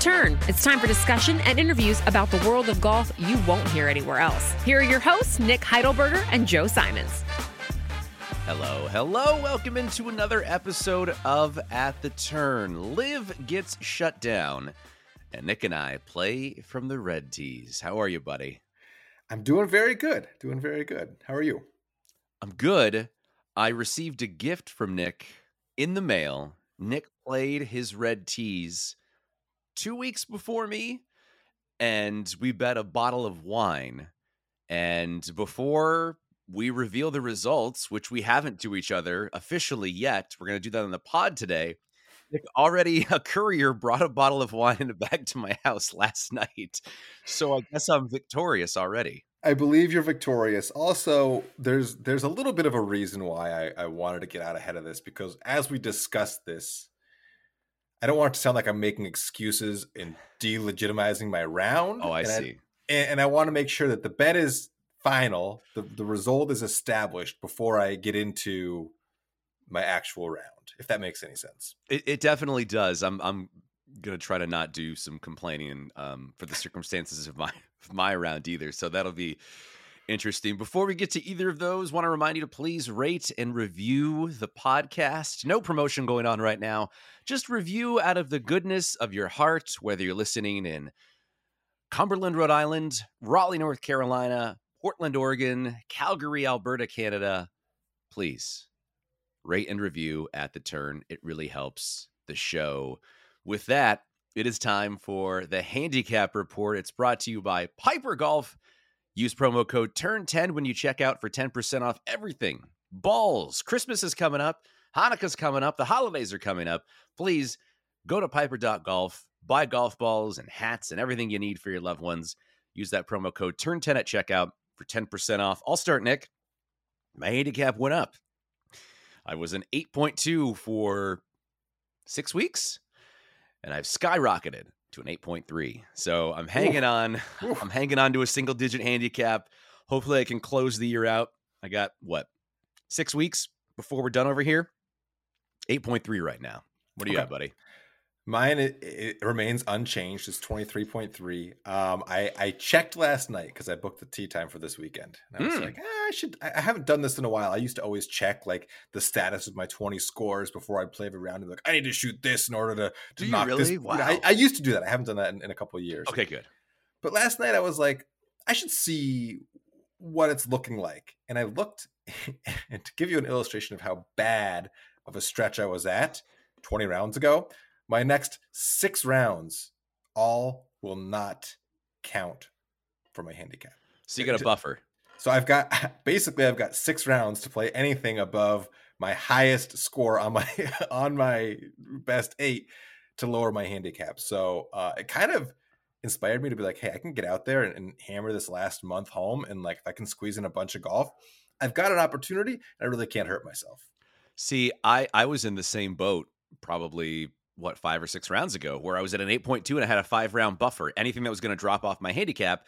Turn. It's time for discussion and interviews about the world of golf you won't hear anywhere else. Here are your hosts, Nick Heidelberger and Joe Simons. Hello, hello. Welcome into another episode of At the Turn. LIV gets shut down, and Nick and I play from the red tees. How are you, buddy? I'm doing very good. Doing very good. How are you? I'm good. I received a gift from Nick in the mail. Nick played his red tees two weeks before me, and we bet a bottle of wine. And before we reveal the results, which we haven't to each other officially yet, we're going to do that on the pod today. Already a courier brought a bottle of wine in a bag to my house last night. So I guess I'm victorious already. I believe you're victorious. Also, there's there's a little bit of a reason why I, I wanted to get out ahead of this because as we discussed this, I don't want it to sound like I'm making excuses and delegitimizing my round. Oh, I and see. I, and, I want to make sure that the bet is final, the, the result is established before I get into my actual round, if that makes any sense. It, it definitely does. I'm I'm gonna try to not do some complaining um, for the circumstances of my of my round either. So that'll be interesting. Before we get to either of those, want to remind you to please rate and review the podcast. No promotion going on right now. Just review out of the goodness of your heart, whether you're listening in Cumberland, Rhode Island, Raleigh, North Carolina, Portland, Oregon, Calgary, Alberta, Canada. Please rate and review at the turn. It really helps the show. With that, it is time for the handicap report. It's brought to you by Piper Golf. Use promo code TURN10 when you check out for 10% off everything. Balls. Christmas is coming up. Hanukkah's coming up. The holidays are coming up. Please go to piper.golf, buy golf balls and hats and everything you need for your loved ones. Use that promo code TURN10 at checkout for 10% off. I'll start, Nick. My handicap went up. I was an 8.2 for six weeks, and I've skyrocketed to an 8.3. So I'm hanging on. I'm hanging on to a single digit handicap. Hopefully, I can close the year out. I got what six weeks before we're done over here. 8.3 right now. What do you Okay. got, buddy? Mine it, it remains unchanged. It's twenty three point three. Um, I I checked last night because I booked the tee time for this weekend. And I was Mm. like, ah, I should. I haven't done this in a while. I used to always check like the status of my twenty scores before I play every round. And like, I need to shoot this in order to, to Do knock really? this. Wow. I, I used to do that. I haven't done that in, in a couple of years. Okay, good. But last night I was like, I should see what it's looking like. And I looked, and to give you an illustration of how bad of a stretch I was at 20 rounds ago, my next six rounds all will not count for my handicap. So you got a buffer. So I've got basically I've got six rounds to play anything above my highest score on my on my best eight to lower my handicap. So uh, it kind of inspired me to be like, hey, I can get out there and, and hammer this last month home, and like if I can squeeze in a bunch of golf, I've got an opportunity. And I really can't hurt myself. See, I I was in the same boat probably what five or six rounds ago, where I was at an eight point two and I had a five round buffer. Anything that was going to drop off my handicap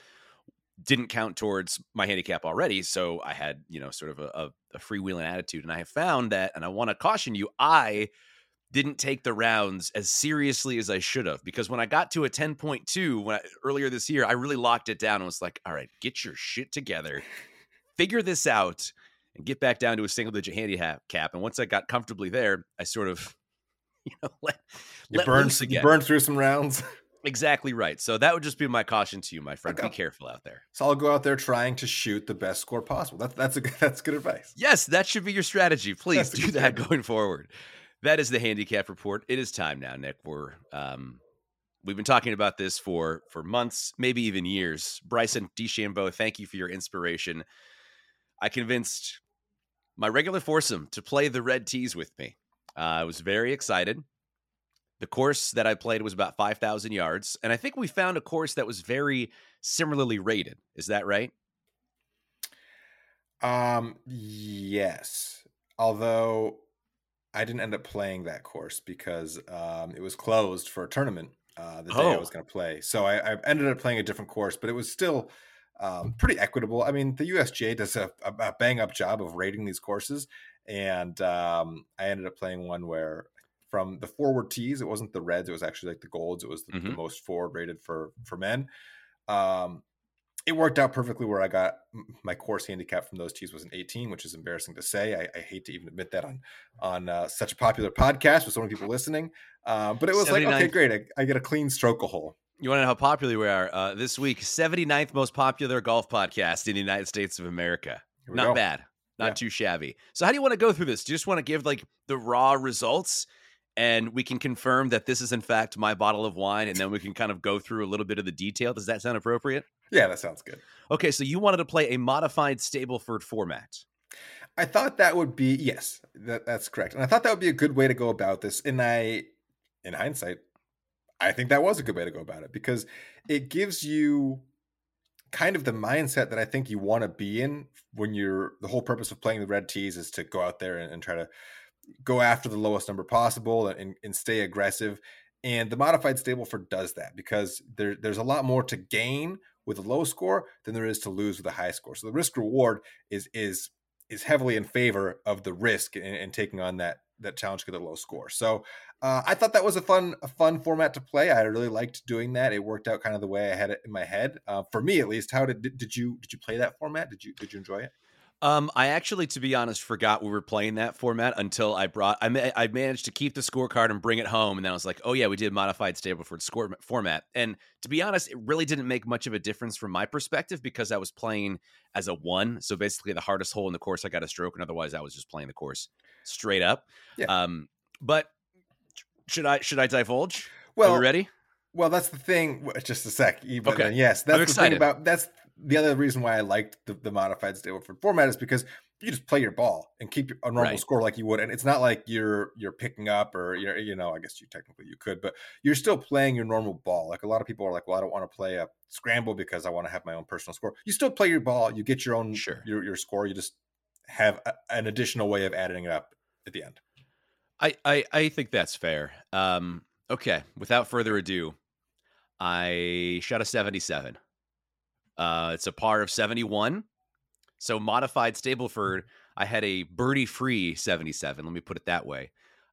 didn't count towards my handicap already, so I had you know sort of a, a, freewheeling attitude. And I have found that, and I want to caution you, I didn't take the rounds as seriously as I should have because when I got to a ten point two when I, earlier this year, I really locked it down and was like, all right, get your shit together, figure this out and get back down to a single digit handicap cap. And once I got comfortably there, I sort of, you know, let, You let you again. burned through some rounds. Exactly right. So that would just be my caution to you, my friend. Be careful out there. So I'll go out there trying to shoot the best score possible. That's that's a good, that's good advice. Yes, that should be your strategy. Please That's do that strategy. going forward. That is the handicap report. It is time now, Nick. We're um, we've been talking about this for for months, maybe even years. Bryson DeChambeau, thank you for your inspiration. I convinced my regular foursome to play the red tees with me. Uh, I was very excited. The course that I played was about 5,000 yards. And I think we found a course that was very similarly rated. Is that right? Um, yes. Although I didn't end up playing that course because um, it was closed for a tournament uh, the day I Oh. was going to play. So I, I ended up playing a different course, but it was still um, pretty equitable. I mean, the USGA does a, a, bang up job of rating these courses, and um, I ended up playing one where from the forward tees. It wasn't the reds; it was actually like the golds. It was the, Mhm. the most forward rated for for men. Um, it worked out perfectly where I got my course handicap from those tees was an 18, which is embarrassing to say. I, I hate to even admit that on on uh, such a popular podcast with so many people listening. Um, but it was like, okay, great. I, I get a clean stroke a hole. You want to know how popular we are? Uh, this week, 79th most popular golf podcast in the United States of America. Not go. bad. Not Yeah. too shabby. So, how do you want to go through this? Do you just want to give like the raw results and we can confirm that this is, in fact, my bottle of wine and then we can kind of go through a little bit of the detail? Does that sound appropriate? Yeah, that sounds good. Okay, so you wanted to play a modified Stableford format. I thought that would be yes, that, that's correct, and I thought that would be a good way to go about this. And I, in hindsight, I think that was a good way to go about it because it gives you kind of the mindset that I think you want to be in when you're the whole purpose of playing the red tees is to go out there and, and try to go after the lowest number possible and, and stay aggressive. And the modified Stableford does that because there, there's a lot more to gain with a low score than there is to lose with a high score. So the risk reward is is is heavily in favor of the risk and, and taking on that that challenge get a low score. So uh, I thought that was a fun a fun format to play. I really liked doing that. It worked out kind of the way I had it in my head. Uh, for me, at least. How did did you did you play that format? Did you did you enjoy it? Um, I actually, to be honest, forgot we were playing that format until I brought. I ma- I managed to keep the scorecard and bring it home, and then I was like, "Oh yeah, we did modified Stableford score format." And to be honest, it really didn't make much of a difference from my perspective because I was playing as a one, so basically the hardest hole in the course I got a stroke, and otherwise I was just playing the course straight up. Yeah. Um, but should I should I divulge? Are Well, we ready? Well, that's the thing. Just a sec. But Okay. then, yes, that's the excited. thing about that's the other reason why I liked the, the modified Stableford format is because you just play your ball and keep a normal Right. score like you would, and it's not like you're you're picking up or you're you know I guess you technically you could, but you're still playing your normal ball. Like a lot of people are like, well, I don't want to play a scramble because I want to have my own personal score. You still play your ball. You get your own Sure. your your score. You just have a, an additional way of adding it up at the end. I, I I think that's fair. Um, okay, without further ado, I shot a 77. Uh, it's a par of 71. So modified Stableford, I had a birdie free 77. Let me put it that way.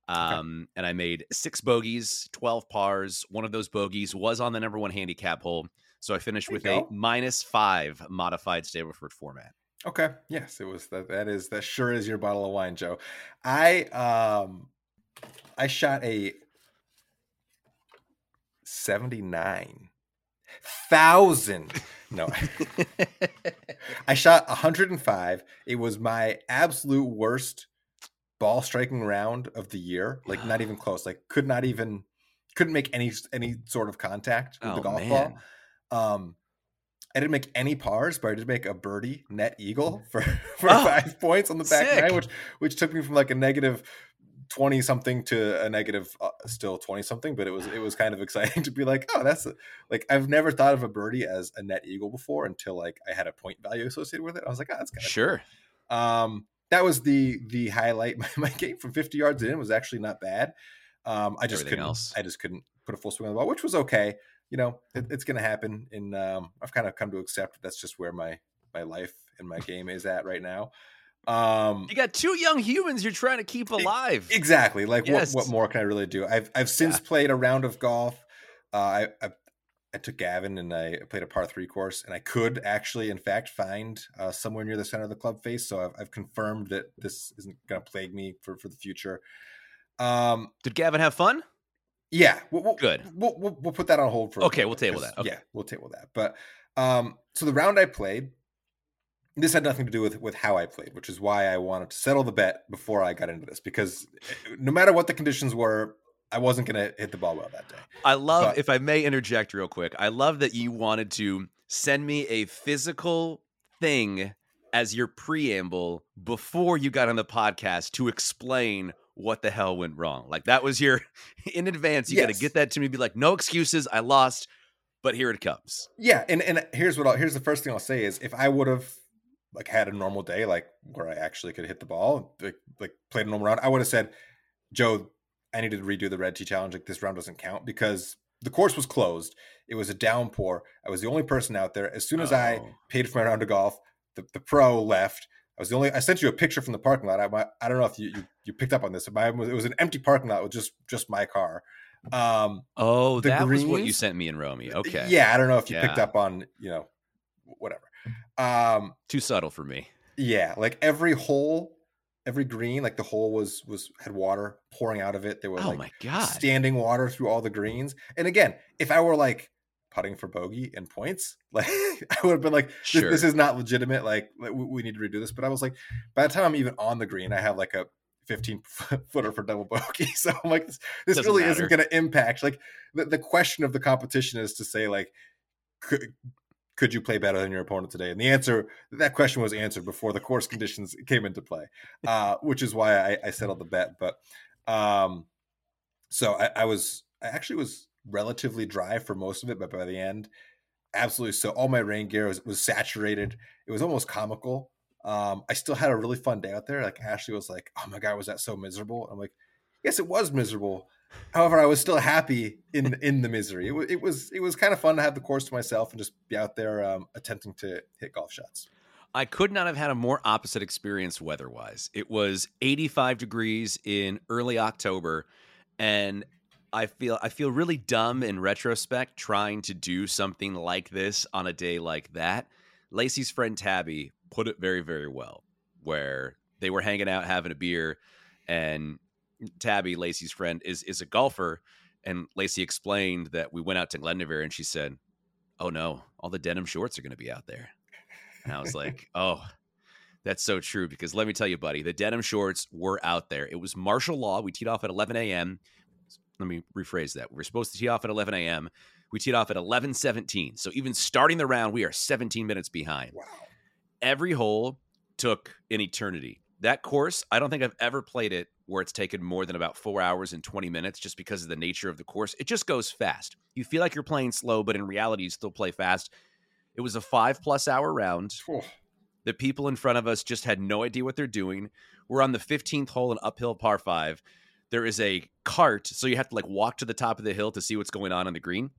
Um, and I made six bogeys, 12 pars. One of those bogeys was on the number one handicap hole. So I finished There with a minus five modified Stableford format. Okay. Yes, it was that. That is that. Sure is your bottle of wine, Joe. I um, I shot a seventy nine thousand. No, I shot one hundred and five. It was my absolute worst ball striking round of the year. Like not even close. Like could not even couldn't make any any sort of contact with the oh, golf man. ball. Um, I didn't make any pars, but I did make a birdie net eagle for, for Oh, five points on the back sick. nine, which which took me from like a negative twenty something to a negative uh, still twenty something. But it was it was kind of exciting to be like, oh, that's a, like I've never thought of a birdie as a net eagle before until like I had a point value associated with it. I was like, oh, that's kind of Sure. um, that was the the highlight. My, my game from 50 yards in was actually not bad. Um, I just Everything couldn't. else. I just couldn't put a full swing on the ball, which was okay. You know, it, it's going to happen. And um, I've kind of come to accept that's just where my my life and my game is at right now. Um, You got two young humans you're trying to keep alive. exactly. Like Yes. what what more can I really do? I've I've since played a round of golf. Uh, I, I I took Gavin and I played a par three course, and I could actually, in fact, find uh, somewhere near the center of the club face. So I've, I've confirmed that this isn't going to plague me for, for the future. Um, Did Gavin have fun? yeah, we'll, we'll, Good. We'll, we'll we'll put that on hold for. a Okay, we'll table that. Okay. Yeah, we'll table that. But um, so the round I played, this had nothing to do with with how I played, which is why I wanted to settle the bet before I got into this because eh, no matter what the conditions were, I wasn't going to hit the ball well that day. I love, But- if I may interject real quick, I love that you wanted to send me a physical thing as your preamble before you got on the podcast to explain what the hell went wrong. Like that was your in advance. You got to get that to me. Be like, no excuses. I lost, but here it comes. Yeah, and and here's what I'll, here's the first thing I'll say is if I would have like had a normal day, like where I actually could hit the ball, like, like played a normal round, I would have said, Joe, I needed to redo the red tee challenge. Like this round doesn't count because the course was closed. It was a downpour. I was the only person out there. As soon as I Oh. paid for my round of golf, the, the pro left. I was the only. I sent you a picture from the parking lot. I, I don't know if you, you, you picked up on this. It was an empty parking lot with just just my car. Um, oh, that greens, was what you sent me and Romy. Okay. Yeah, I don't know if you yeah. picked up on you know whatever. Um, Too subtle for me. Yeah, like every hole, every green, like the hole was was had water pouring out of it. There was oh like my God. standing water through all the greens. And again, if I were like putting for bogey and points, like I would have been like, this, sure. this is not legitimate. Like we, we, need to redo this. But I was like, by the time I'm even on the green, I have like a 15 footer for double bogey. So I'm like, this, this really matter. isn't going to impact. Like the, the question of the competition is to say like, could, could you play better than your opponent today? And the answer, that question was answered before the course conditions came into play, uh, which is why I, I, settled the bet. But um, so I, I was, I actually was relatively dry for most of it, but by the end, absolutely so. All my rain gear was, was saturated. It was almost comical. Um, I still had a really fun day out there. Like Ashley was like, "Oh my god, was that so miserable?" I'm like, "Yes, it was miserable." However, I was still happy in in the misery. It, w- it was it was kind of fun to have the course to myself and just be out there um, attempting to hit golf shots. I could not have had a more opposite experience weather-wise. It was 85 degrees in early October, and I feel I feel really dumb in retrospect trying to do something like this on a day like that. Lacey's friend Tabby put it very very well, where they were hanging out having a beer, and Tabby Lacey's friend is is a golfer, and Lacey explained that we went out to Glendoveer, and she said, "Oh no, all the denim shorts are going to be out there," and I was like, "Oh." That's so true because let me tell you, buddy, the denim shorts were out there. It was martial law. We teed off at 11 a.m let me rephrase that. We are supposed to tee off at 11 a.m. We teed off at 11:17. So even starting the round, we are 17 minutes behind. Wow. Every hole took an eternity. That course, I don't think I've ever played it where it's taken more than about four hours and 20 minutes just because of the nature of the course. It just goes fast. You feel like you're playing slow, but in reality, you still play fast. It was a five plus hour round. Oh. The people in front of us just had no idea what they're doing. We're on the 15th hole, an uphill par five there is a cart, so you have to like walk to the top of the hill to see what's going on on the green.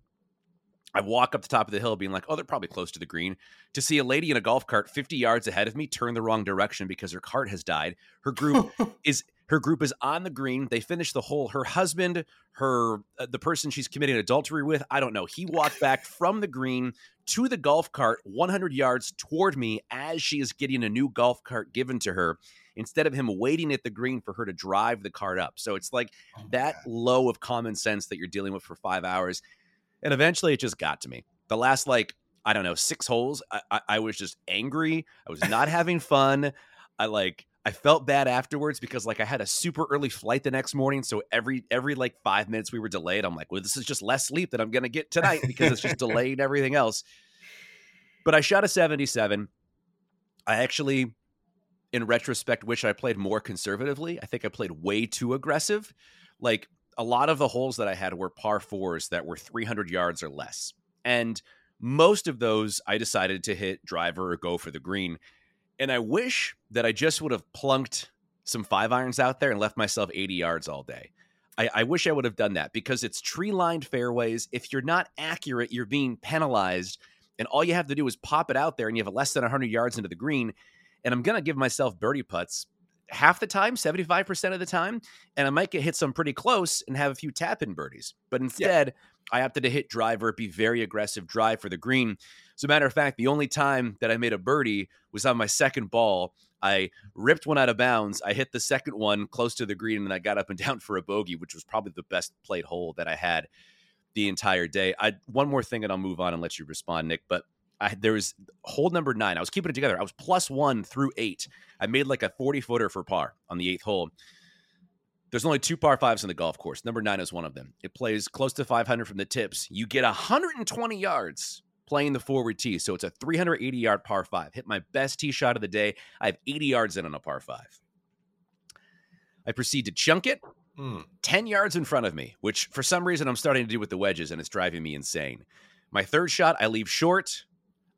I walk up the top of the hill, being like, "Oh, they're probably close to the green." To see a lady in a golf cart 50 yards ahead of me turn the wrong direction because her cart has died. Her group is her group is on the green. They finish the hole. Her husband, her uh, the person she's committing adultery with, I don't know. He walked back from the green to the golf cart 100 yards toward me as she is getting a new golf cart given to her instead of him waiting at the green for her to drive the cart up. So it's like oh that God. low of common sense that you're dealing with for five hours. And eventually it just got to me. The last, like, I don't know, six holes, I, I, I was just angry. I was not having fun. I like, I felt bad afterwards because like I had a super early flight the next morning. So every every like five minutes we were delayed. I'm like, well, this is just less sleep that I'm gonna get tonight because it's just delayed everything else. But I shot a 77. I actually in retrospect, wish I played more conservatively. I think I played way too aggressive. Like a lot of the holes that I had were par fours that were 300 yards or less. And most of those I decided to hit driver or go for the green. And I wish that I just would have plunked some five irons out there and left myself 80 yards all day. I, I wish I would have done that because it's tree lined fairways. If you're not accurate, you're being penalized. And all you have to do is pop it out there and you have less than 100 yards into the green and I'm going to give myself birdie putts half the time, 75% of the time, and I might get hit some pretty close and have a few tap in birdies. But instead, yeah. I opted to hit driver, be very aggressive drive for the green. As a matter of fact, the only time that I made a birdie was on my second ball. I ripped one out of bounds. I hit the second one close to the green, and I got up and down for a bogey, which was probably the best played hole that I had the entire day. I one more thing, and I'll move on and let you respond, Nick. But I, there was hole number nine. I was keeping it together. I was plus one through eight. I made like a 40 footer for par on the eighth hole. There's only two par fives in the golf course. Number nine is one of them. It plays close to 500 from the tips. You get 120 yards playing the forward tee. So it's a 380 yard par five. Hit my best tee shot of the day. I have 80 yards in on a par five. I proceed to chunk it mm. 10 yards in front of me, which for some reason I'm starting to do with the wedges and it's driving me insane. My third shot, I leave short.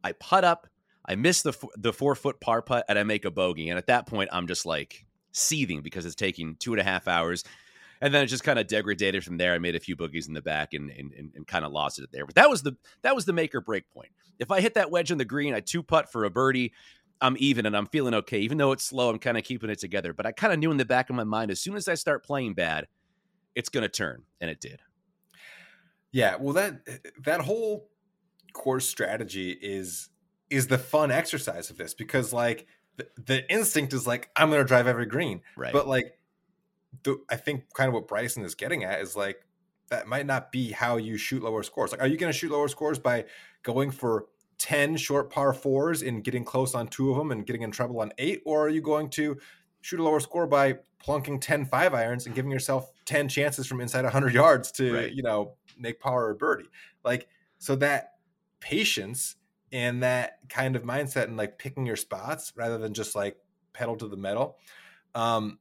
I putt up, I miss the the four foot par putt, and I make a bogey. And at that point, I'm just like seething because it's taking two and a half hours. And then it just kind of degraded from there. I made a few boogies in the back and, and, and, and kind of lost it there. But that was the that was the make or break point. If I hit that wedge on the green, I two putt for a birdie. I'm even and I'm feeling okay. Even though it's slow, I'm kind of keeping it together. But I kind of knew in the back of my mind, as soon as I start playing bad, it's going to turn, and it did. Yeah, well that eh, that whole course strategy is is the fun exercise of this because like the, the instinct is like I'm going to drive every green, right? But like the I think kind of what Bryson is getting at is like that might not be how you shoot lower scores. Like, are you going to shoot lower scores by going for 10 short par fours and getting close on two of them and getting in trouble on eight? Or are you going to shoot a lower score by plunking 10 five irons and giving yourself 10 chances from inside 100 yards to, right. you know, make power or birdie? Like, so that patience and that kind of mindset and like picking your spots rather than just like pedal to the metal. Um,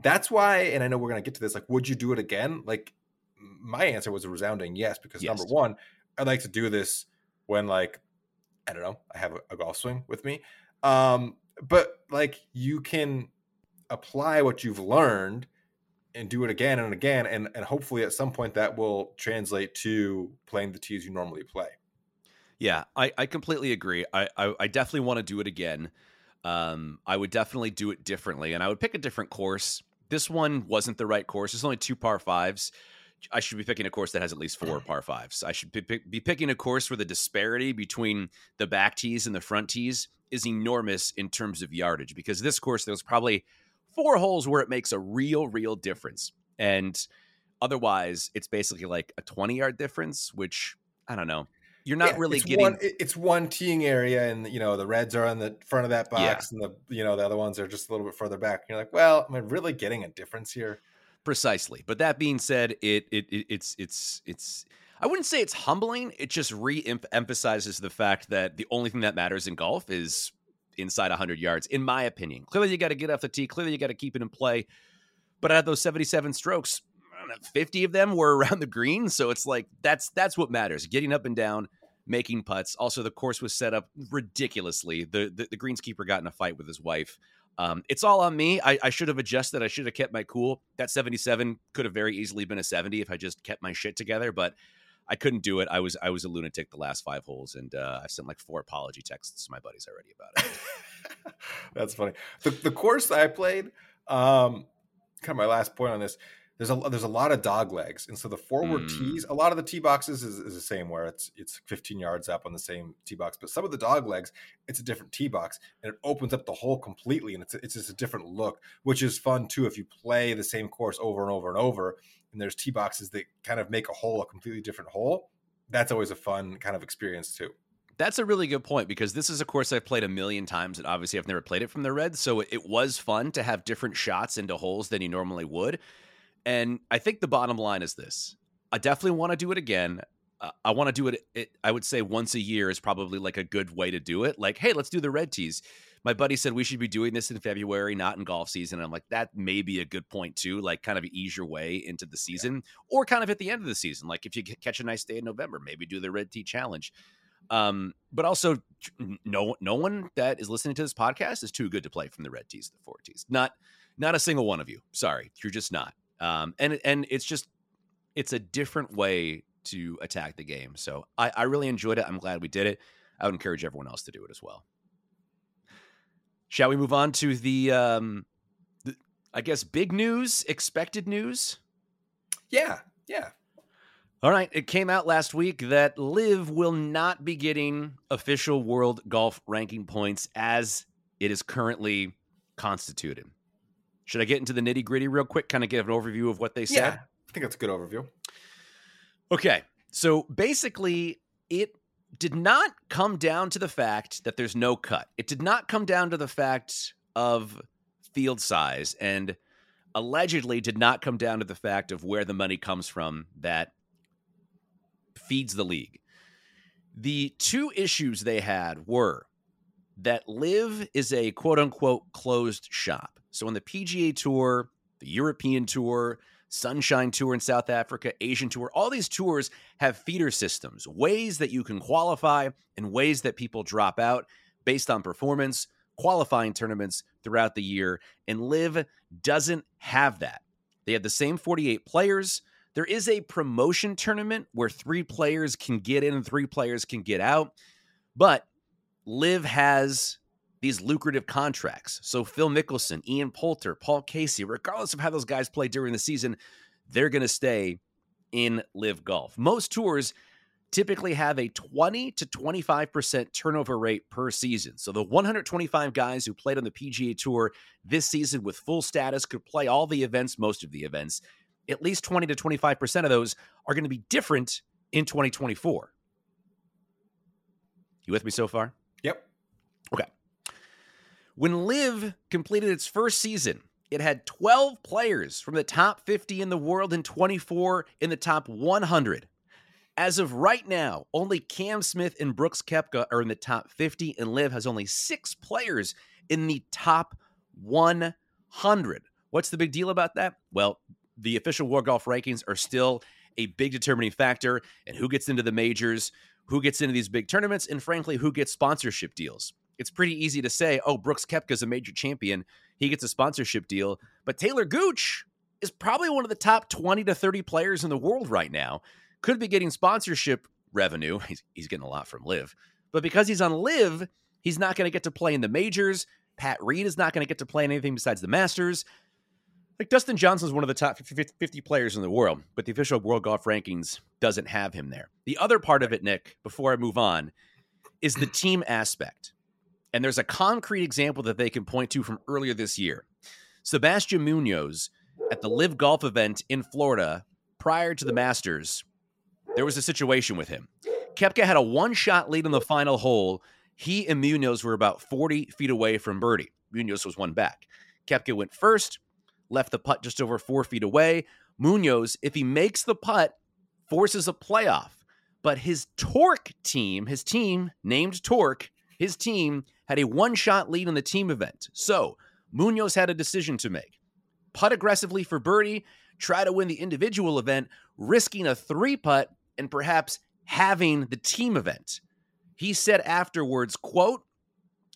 that's why, and I know we're gonna get to this. Like, would you do it again? Like, my answer was a resounding yes because yes. number one, I'd like to do this when like I don't know, I have a, a golf swing with me. Um, but like you can apply what you've learned and do it again and again, and and hopefully at some point that will translate to playing the tees you normally play. Yeah, I, I completely agree. I, I, I definitely want to do it again. Um, I would definitely do it differently, and I would pick a different course. This one wasn't the right course. There's only two par fives. I should be picking a course that has at least four par fives. I should be, be picking a course where the disparity between the back tees and the front tees is enormous in terms of yardage. Because this course, there's probably four holes where it makes a real, real difference, and otherwise, it's basically like a 20 yard difference, which I don't know you're not yeah, really it's getting. One, it's one teeing area, and you know the reds are on the front of that box, yeah. and the you know the other ones are just a little bit further back. And you're like, well, am I really getting a difference here? Precisely. But that being said, it it, it it's it's it's. I wouldn't say it's humbling. It just re-emphasizes the fact that the only thing that matters in golf is inside 100 yards, in my opinion. Clearly, you got to get off the tee. Clearly, you got to keep it in play. But out of those 77 strokes, 50 of them were around the green. So it's like that's that's what matters. Getting up and down, making putts. Also, the course was set up ridiculously. The the, the greenskeeper got in a fight with his wife. Um, it's all on me. I, I, should have adjusted. I should have kept my cool. That 77 could have very easily been a 70 if I just kept my shit together, but I couldn't do it. I was I was a lunatic the last five holes, and uh, I've sent like four apology texts to my buddies already about it. That's funny. The the course I played, um, kind of my last point on this there's a there's a lot of dog legs, and so the forward mm. tees, a lot of the tee boxes is, is, the same, where it's it's 15 yards up on the same tee box, but some of the dog legs, it's a different tee box, and it opens up the hole completely, and it's it's just a different look, which is fun too if you play the same course over and over and over, and there's tee boxes that kind of make a hole a completely different hole. That's always a fun kind of experience too. That's a really good point because this is a course I've played a million times, and obviously I've never played it from the red, so it was fun to have different shots into holes than you normally would and I think the bottom line is this I definitely want to do it again. Uh, I want to do it, it, I would say once a year is probably like a good way to do it. Like, hey, let's do the red tees. My buddy said we should be doing this in February, not in golf season. And I'm like, that may be a good point too. Like, kind of ease your way into the season, yeah. or kind of at the end of the season. Like, if you catch a nice day in November, maybe do the red tee challenge. Um, but also, no, no one that is listening to this podcast is too good to play from the red tees, the four tees. Not, not a single one of you. Sorry, you're just not. Um, and and it's just it's a different way to attack the game. So I, I really enjoyed it. I'm glad we did it. I would encourage everyone else to do it as well. Shall we move on to the, um, the I guess, big news, expected news? Yeah, yeah. All right. It came out last week that LIV will not be getting official world golf ranking points as it is currently constituted. Should I get into the nitty gritty real quick? Kind of give an overview of what they said? Yeah, I think that's a good overview. Okay. So basically, it did not come down to the fact that there's no cut. It did not come down to the fact of field size and allegedly did not come down to the fact of where the money comes from that feeds the league. The two issues they had were that LIV is a quote unquote closed shop. So on the PGA Tour, the European Tour, Sunshine Tour in South Africa, Asian Tour, all these tours have feeder systems, ways that you can qualify and ways that people drop out based on performance, qualifying tournaments throughout the year. And LIV doesn't have that. They have the same 48 players. There is a promotion tournament where three players can get in and three players can get out. But LIV has these lucrative contracts. So Phil Mickelson, Ian Poulter, Paul Casey, regardless of how those guys play during the season, they're going to stay in LIV Golf. Most tours typically have a 20 to 25% turnover rate per season. So the 125 guys who played on the PGA Tour this season with full status could play all the events, most of the events. At least 20 to 25% of those are going to be different in 2024. You with me so far? Yep. When LIV completed its first season, it had 12 players from the top 50 in the world and 24 in the top 100. As of right now, only Cam Smith and Brooks Koepka are in the top 50, and LIV has only six players in the top 100. What's the big deal about that? Well, the official World Golf rankings are still a big determining factor in who gets into the majors, who gets into these big tournaments, and frankly, who gets sponsorship deals. It's pretty easy to say, oh, Brooks Koepka is a major champion. He gets a sponsorship deal. But Talor Gooch is probably one of the top 20 to 30 players in the world right now could be getting sponsorship revenue. He's, he's getting a lot from LIV, but because he's on LIV, he's not going to get to play in the majors. Pat Reed is not going to get to play in anything besides the Masters. Like Dustin Johnson is one of the top 50 players in the world, but the official World Golf Rankings doesn't have him there. The other part of it, Nick, before I move on, is the team aspect. And there's a concrete example that they can point to from earlier this year. Sebastian Munoz at the LIV Golf event in Florida prior to the Masters there was a situation with him. Koepka had a one shot lead on the final hole. He and Munoz were about 40 feet away from birdie. Munoz was one back. Koepka went first, left the putt just over four feet away. Munoz, if he makes the putt, forces a playoff. But his Torque team, his team named Torque, his team had a one shot lead in the team event. So Munoz had a decision to make putt aggressively for birdie, try to win the individual event, risking a three putt and perhaps having the team event. He said afterwards, quote,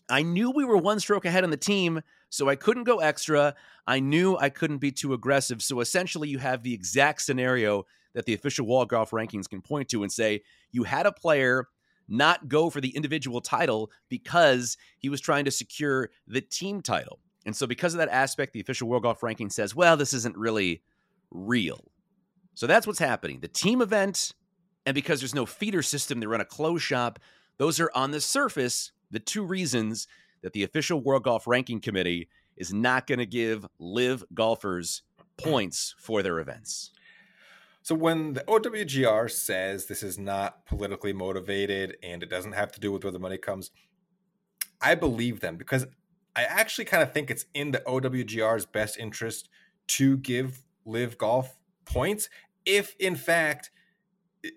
I knew we were one stroke ahead on the team, so I couldn't go extra. I knew I couldn't be too aggressive. So essentially, you have the exact scenario that the official World Golf rankings can point to and say you had a player not go for the individual title because he was trying to secure the team title. And so, because of that aspect, the official World Golf ranking says, well, this isn't really real. So that's what's happening. The team event and because there's no feeder system, they run a closed shop. Those are on the surface the two reasons that the official World Golf Ranking Committee is not going to give LIV golfers points for their events. So when the OWGR says this is not politically motivated and it doesn't have to do with where the money comes, I believe them because I actually kind of think it's in the OWGR's best interest to give LIV golf points if in fact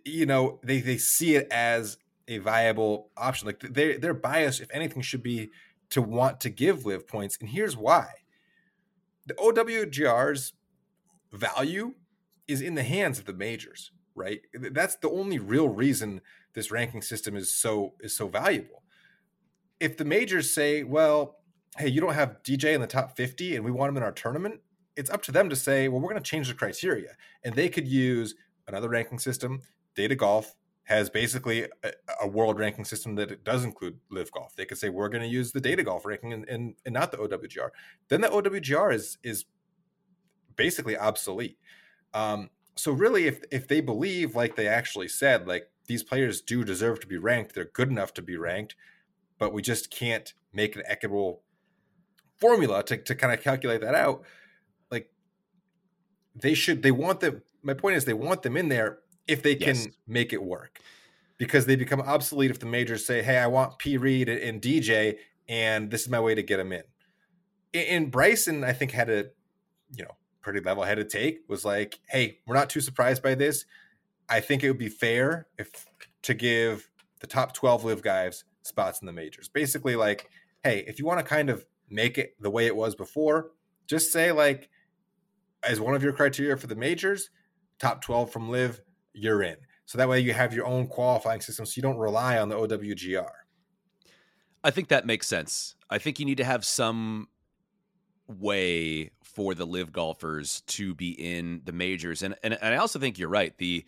you know they they see it as a viable option. Like they their bias if anything should be to want to give LIV points and here's why. The owgr's value is in the hands of the majors right that's the only real reason this ranking system is so is so valuable if the majors say well hey you don't have dj in the top 50 and we want him in our tournament it's up to them to say well we're going to change the criteria and they could use another ranking system Data Golf has basically a, a, world ranking system that does include LIV golf. They could say we're going to use the data golf ranking and, and, and not the OWGR. Then the OWGR is is basically obsolete. Um, so really, if if they believe like they actually said, like these players do deserve to be ranked, they're good enough to be ranked, but we just can't make an equitable formula to, to kind of calculate that out. Like they should, they want them. My point is, they want them in there if they can yes. make it work because they become obsolete if the majors say, "Hey, I want P. Reed and DJ, and this is my way to get them in." And Bryson, I think, had a you know pretty level-headed take. Was like, "Hey, we're not too surprised by this. I think it would be fair if to give the top twelve LIV guys spots in the majors. Basically, like, hey, if you want to kind of make it the way it was before, just say like, as one of your criteria for the majors, top twelve from LIV, you're in. So that way you have your own qualifying system so you don't rely on the OWGR. I think that makes sense. I think you need to have some way for the LIV golfers to be in the majors. And, and, and I also think you're right. The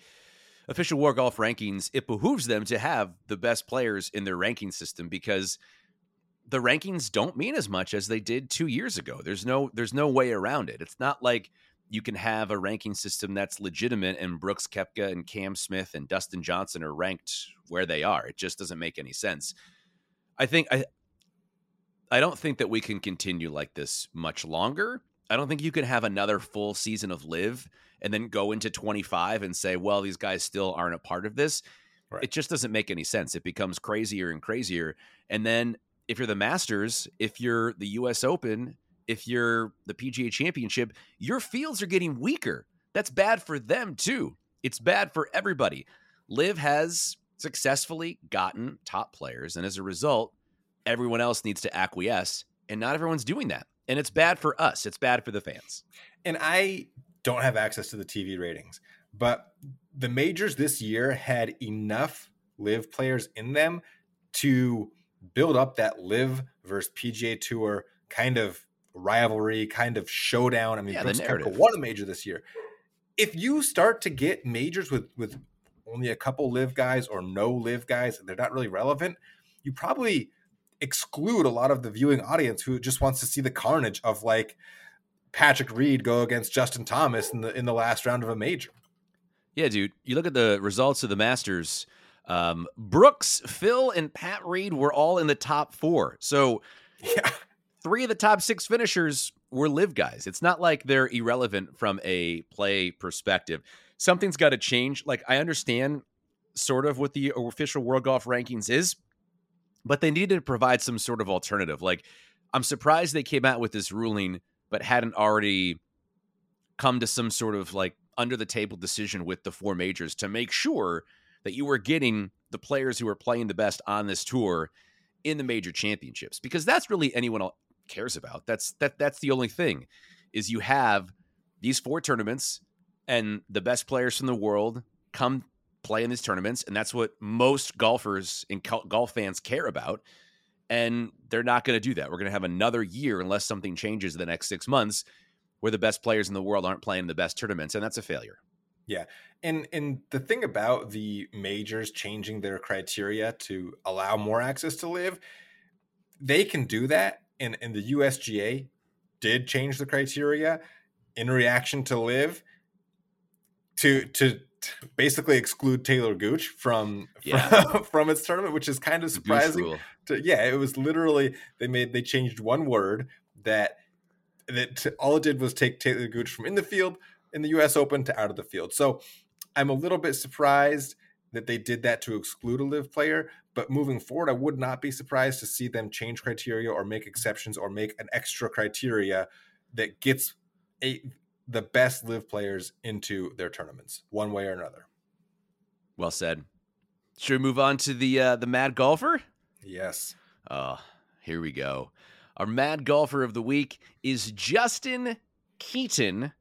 official World Golf rankings, it behooves them to have the best players in their ranking system because the rankings don't mean as much as they did two years ago. There's no there's no way around it. It's not like you can have a ranking system that's legitimate and Brooks Koepka and Cam Smith and Dustin Johnson are ranked where they are. It just doesn't make any sense. I think I I don't think that we can continue like this much longer. I don't think you can have another full season of LIV and then go into 25 and say, well, these guys still aren't a part of this. Right. It just doesn't make any sense. It becomes crazier and crazier. And then if you're the Masters, if you're the US Open, if you're the PGA Championship, your fields are getting weaker. That's bad for them too. It's bad for everybody. LIV has successfully gotten top players, and as a result, everyone else needs to acquiesce, and not everyone's doing that. And it's bad for us. It's bad for the fans. And I don't have access to the TV ratings, but the majors this year had enough LIV players in them to build up that LIV versus PGA Tour kind of rivalry, kind of showdown. I mean, yeah, Brooks Koepka won a major this year. If you start to get majors with with only a couple LIV guys or no LIV guys, they're not really relevant. You probably exclude a lot of the viewing audience who just wants to see the carnage of like Patrick Reed go against Justin Thomas in the in the last round of a major. Yeah, dude. You look at the results of the Masters. Um, Brooks, Phil, and Pat Reed were all in the top four. So, yeah, three of the top six finishers were LIV guys. It's not like they're irrelevant from a play perspective. Something's got to change. Like I understand sort of what the official World Golf rankings is, but they needed to provide some sort of alternative. Like I'm surprised they came out with this ruling, but hadn't already come to some sort of like under the table decision with the four majors to make sure that you were getting the players who are playing the best on this tour in the major championships because that's really anyone cares about. That's that that's the only thing is you have these four tournaments and the best players from the world come play in these tournaments and that's what most golfers and golf fans care about and they're not going to do that. We're going to have another year unless something changes in the next 6 months where the best players in the world aren't playing the best tournaments and that's a failure. Yeah. And and the thing about the majors changing their criteria to allow more access to LIV, they can do that and, and the USGA did change the criteria in reaction to LIV to to basically exclude Talor Gooch from yeah. from, from, its tournament, which is kind of surprising. To, yeah, it was literally they made they changed one word that that all it did was take Talor Gooch from in the field in the U.S. Open to out of the field. So I'm a little bit surprised that they did that to exclude a LIV player, but moving forward, I would not be surprised to see them change criteria or make exceptions or make an extra criteria that gets a, the best LIV players into their tournaments, one way or another. Well said. Should we move on to the uh, the mad golfer? Yes. Oh, here we go. Our mad golfer of the week is Justin Keaton,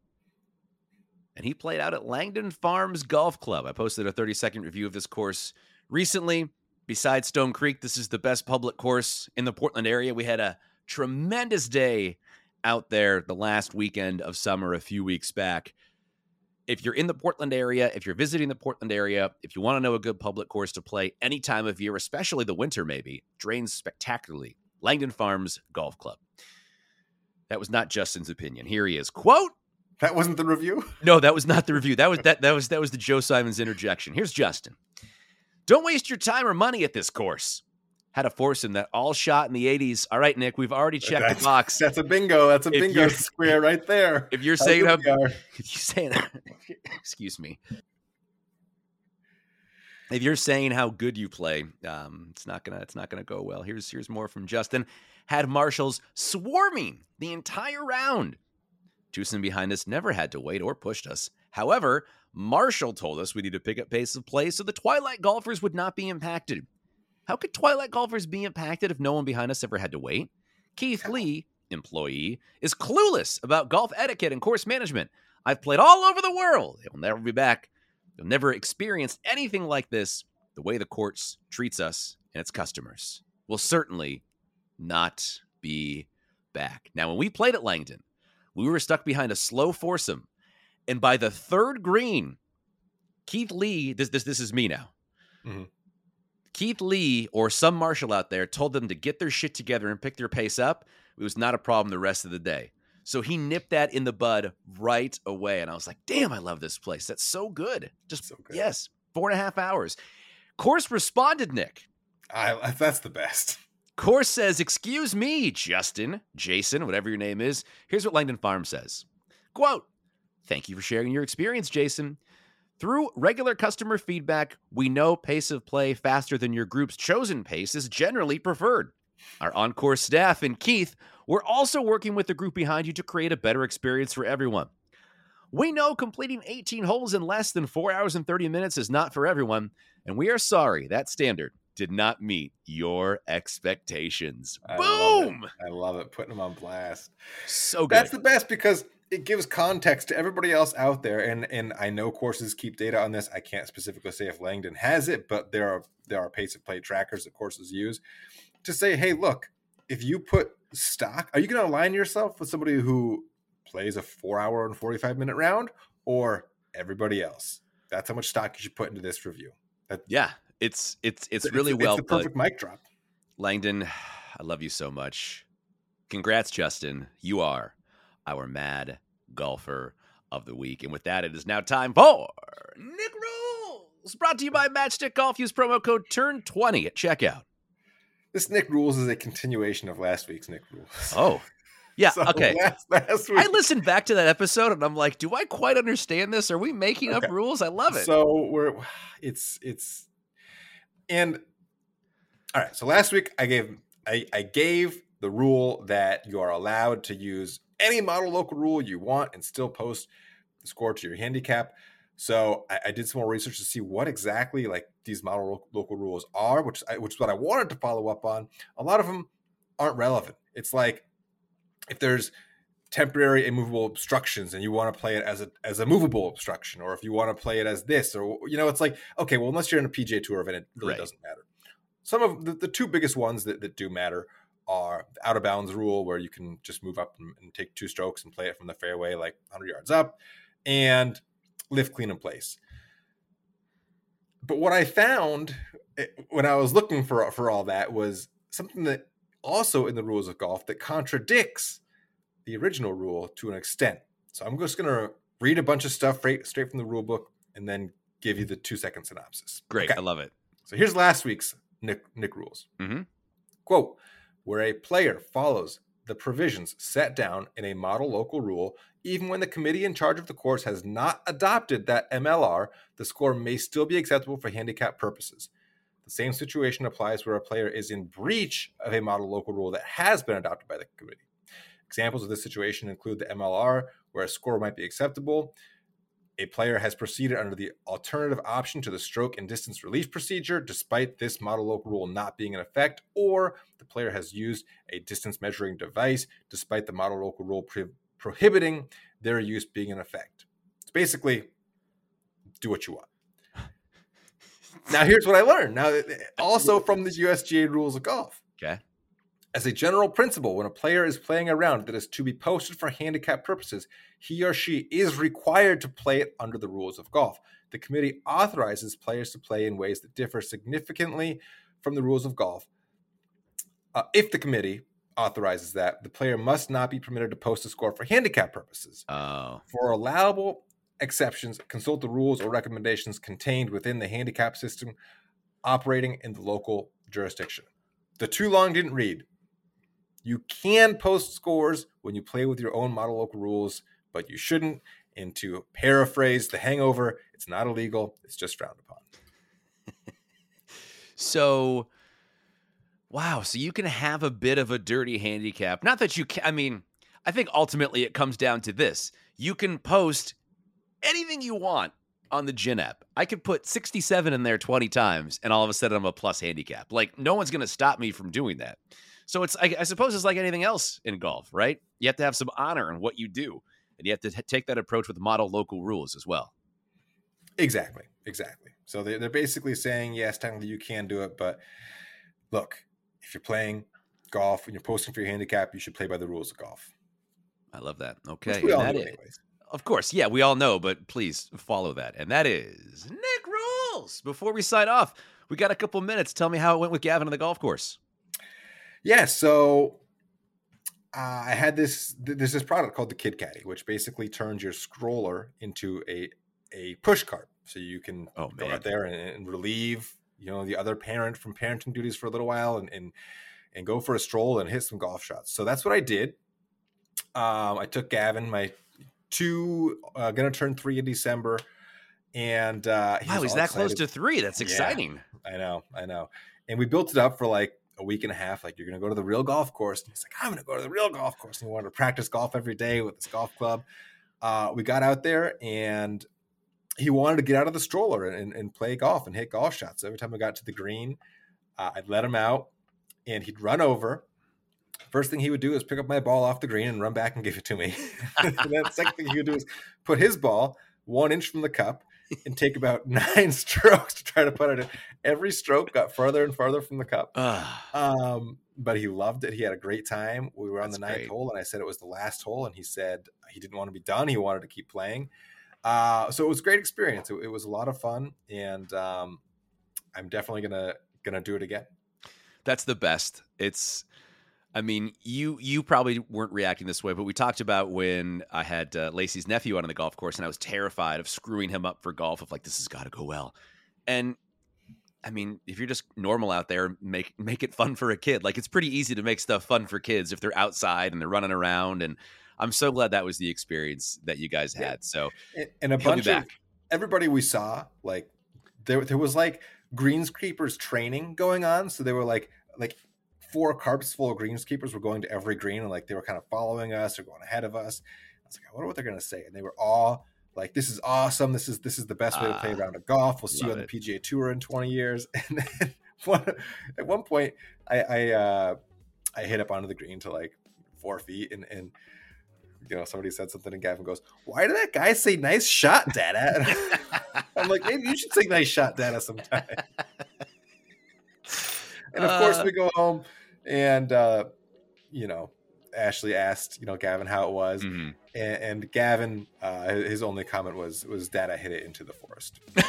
and he played out at Langdon Farms Golf Club. I posted a 30 second review of this course recently. Besides Stone Creek, this is the best public course in the Portland area. We had a tremendous day out there the last weekend of summer a few weeks back. If you're in the Portland area, if you're visiting the Portland area, if you want to know a good public course to play any time of year, especially the winter, maybe, drains spectacularly. Langdon Farms Golf Club. That was not Justin's opinion. Here he is. Quote. That wasn't the review? No, that was not the review. That was that that was that was the Joe Simons interjection. Here's Justin. Don't waste your time or money at this course. Had a foursome that all shot in the 80s. All right, Nick, we've already checked that's, the box. That's a bingo. That's a if bingo square right there. If you're saying how, if you're saying, excuse me, if you're saying how good you play, um, it's not gonna it's not gonna go well. Here's here's more from Justin. Had marshals swarming the entire round. Twosome behind us never had to wait or pushed us. However, Marshall told us we need to pick up pace of play so the Twilight golfers would not be impacted. How could Twilight golfers be impacted if no one behind us ever had to wait? Keith Lee, employee, is clueless about golf etiquette and course management. I've played all over the world. It will never be back. You'll never experience anything like this. The way the courts treats us and its customers will certainly not be back. Now, when we played at Langdon, we were stuck behind a slow foursome and by the third green, Keith Lee, this this this is me now. Mm-hmm. Keith Lee or some marshal out there told them to get their shit together and pick their pace up, it was not a problem the rest of the day. So he nipped that in the bud right away. And I was like, damn, I love this place. That's so good. Just, So good. yes, four and a half hours. Course responded, Nick. I, that's the best. Course says, Excuse me, Justin, Jason, whatever your name is. Here's what Langdon Farm says Quote, Thank you for sharing your experience, Jason. Through regular customer feedback, we know pace of play faster than your group's chosen pace is generally preferred. Our on-course staff and Keith, we're also working with the group behind you to create a better experience for everyone. We know completing 18 holes in less than 4 hours and 30 minutes is not for everyone, and we are sorry that standard did not meet your expectations. I love. Boom! I love it. Putting them on blast. So good. That's the best because it gives context to everybody else out there. And and I know courses keep data on this. I can't specifically say if Langdon has it, but there are there are pace of play trackers that courses use to say, hey, look, if you put stock, are you going to align yourself with somebody who plays a four hour and 45 minute round or everybody else? That's how much stock you should put into this review. That, yeah, it's it's it's really it's, well the put. perfect mic drop. Langdon, I love you so much. Congrats, Justin. You are our mad golfer of the week. And with that, it is now time for Nick Rules. Brought to you by Matchstick Golf. Use promo code TURN20 at checkout. This Nick Rules is a continuation of last week's Nick Rules. Oh, yeah. So okay. Last, last week, I listened back to that episode and I'm like, do I quite understand this? Are we making up rules? I love it. So we're it's it's and all right. So last week I gave I, I gave the rule that you are allowed to use any model local rule you want and still post the score to your handicap. So I, I did some more research to see what exactly like these model lo- local rules are, which I, which is what I wanted to follow up on. A lot of them aren't relevant. It's like if there's temporary immovable obstructions and you want to play it as a as a movable obstruction or if you want to play it as this or you know it's like okay well unless you're in a PGA tour event it really Right. doesn't matter some of the, the two biggest ones that, that do matter are out of bounds rule where you can just move up and, and take two strokes and play it from the fairway like 100 yards up and lift clean in place but what i found eh, when i was looking for for all that was something that also in the rules of golf that contradicts the original rule to an extent. So I'm just going to read a bunch of stuff straight, straight from the rule book and then give you the two second synopsis. Great. Okay. I love it. So here's last week's Nick, Nick rules. Mhm. Quote, where a player follows the provisions set down in a model local rule, even when the committee in charge of the course has not adopted that MLR, the score may still be acceptable for handicap purposes. The same situation applies where a player is in breach of a model local rule that has been adopted by the committee. Examples of this situation include the MLR, where a score might be acceptable. A player has proceeded under the alternative option to the stroke and distance relief procedure, despite this model local rule not being in effect, or the player has used a distance measuring device, despite the model local rule pro- prohibiting their use being in effect. It's basically do what you want. Now, here's what I learned. Now, also from the USGA rules of golf. Okay. As a general principle, when a player is playing a round that is to be posted for handicap purposes, he or she is required to play it under the rules of golf. The committee authorizes players to play in ways that differ significantly from the rules of golf. Uh, if the committee authorizes that, the player must not be permitted to post a score for handicap purposes. Oh, For allowable exceptions, consult the rules or recommendations contained within the handicap system operating in the local jurisdiction. The too long didn't read. You can post scores when you play with your own model local rules, but you shouldn't. And to paraphrase the hangover, it's not illegal, it's just frowned upon. So, wow. So you can have a bit of a dirty handicap. Not that you can, I mean, I think ultimately it comes down to this you can post anything you want on the GHIN app. I could put 67 in there 20 times and all of a sudden I'm a plus handicap. Like, no one's going to stop me from doing that. So it's, I, I suppose it's like anything else in golf, right? You have to have some honor in what you do. And you have to t- take that approach with model local rules as well. Exactly, exactly. So they're, they're basically saying, yes, technically you can do it, but look, if you're playing golf and you're posting for your handicap, you should play by the rules of golf. I love that. Okay. we and all that anyways. Of course, yeah, we all know, but please follow that. And that is Nick Rules. before we sign off, we got a couple minutes. Tell me how it went with Gavin on the golf course. Yeah, so uh, I had this. There's this product called the Kid Caddy, which basically turns your stroller into a a push cart, so you can oh, go out there and, and, relieve you know the other parent from parenting duties for a little while and and and go for a stroll and hit some golf shots. So that's what I did. Um, I took Gavin, my two, uh, gonna turn three in December, and uh, he's wow, he's that excited. close to three. That's exciting. Yeah, I know, I know. And we built it up for like a week and a half. Like you're gonna go to the real golf course. And he's like, I'm gonna go to the real golf course. And he wanted to practice golf every day with his golf club. Uh, we got out there and he wanted to get out of the stroller and, and, play golf and hit golf shots. So every time we got to the green, uh, I'd let him out and he'd run over. First thing he would do is pick up my ball off the green and run back and give it to me. and then the second thing he would do is put his ball one inch from the cup and take about nine strokes to try to put it in. Every stroke got farther and farther from the cup. um, but he loved it. He had a great time. We were on That's the ninth great. hole, and I said it was the last hole, and he said he didn't want to be done. He wanted to keep playing. Uh, so it was a great experience. It, it was a lot of fun, and um, I'm definitely gonna gonna do it again. That's the best. It's I mean, you you probably weren't reacting this way, but we talked about when I had uh, Lacey's nephew out on the golf course, and I was terrified of screwing him up for golf. Of like, this has got to go well. And I mean, if you're just normal out there, make make it fun for a kid. Like it's pretty easy to make stuff fun for kids if they're outside and they're running around. And I'm so glad that was the experience that you guys had. So and a bunch of everybody we saw, like there there was like greenskeepers training going on. So they were like like four carts full of greenskeepers were going to every green and like they were kind of following us or going ahead of us. I was like, I wonder what they're going to say. And they were all like, "This is awesome. This is this is the best way to play around a ah, round of golf. We'll see you on it. the PGA Tour in 20 years." And then one, at one point, I I, uh, I hit up onto the green to like four feet and and you know, somebody said something and Gavin goes, Why did that guy say nice shot, Dada? I'm like, maybe you should say nice shot, Dada, sometime. and of course, uh, we go home and uh, you know, Ashley asked, you know, Gavin how it was, mm-hmm. and, and, Gavin, uh, his only comment was, "Was Dad, I hit it into the forest."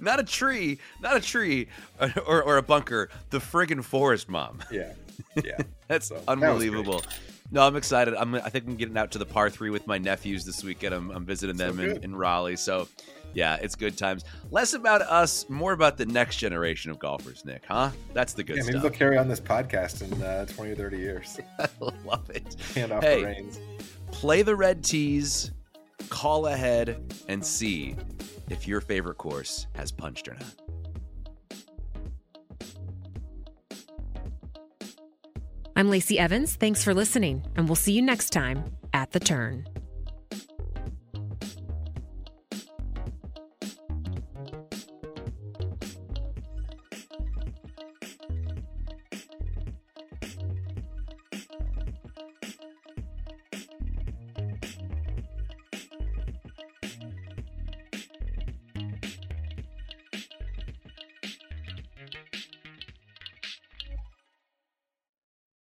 not a tree, not a tree, or, or a bunker. The friggin' forest, mom. Yeah, yeah, that's so, unbelievable. That no, I'm excited. I'm. I think I'm getting out to the par three with my nephews this weekend. I'm, I'm visiting them so in, in Raleigh, so yeah, it's good times. Less about us, more about the next generation of golfers, Nick, huh? That's the good yeah, maybe stuff. they'll carry on this podcast in uh, 20 or 30 years. I love it. Hand off hey, the reins. Play the red tees, call ahead, and see if your favorite course has punched or not. I'm Lacey Evans. Thanks for listening, and we'll see you next time at the turn.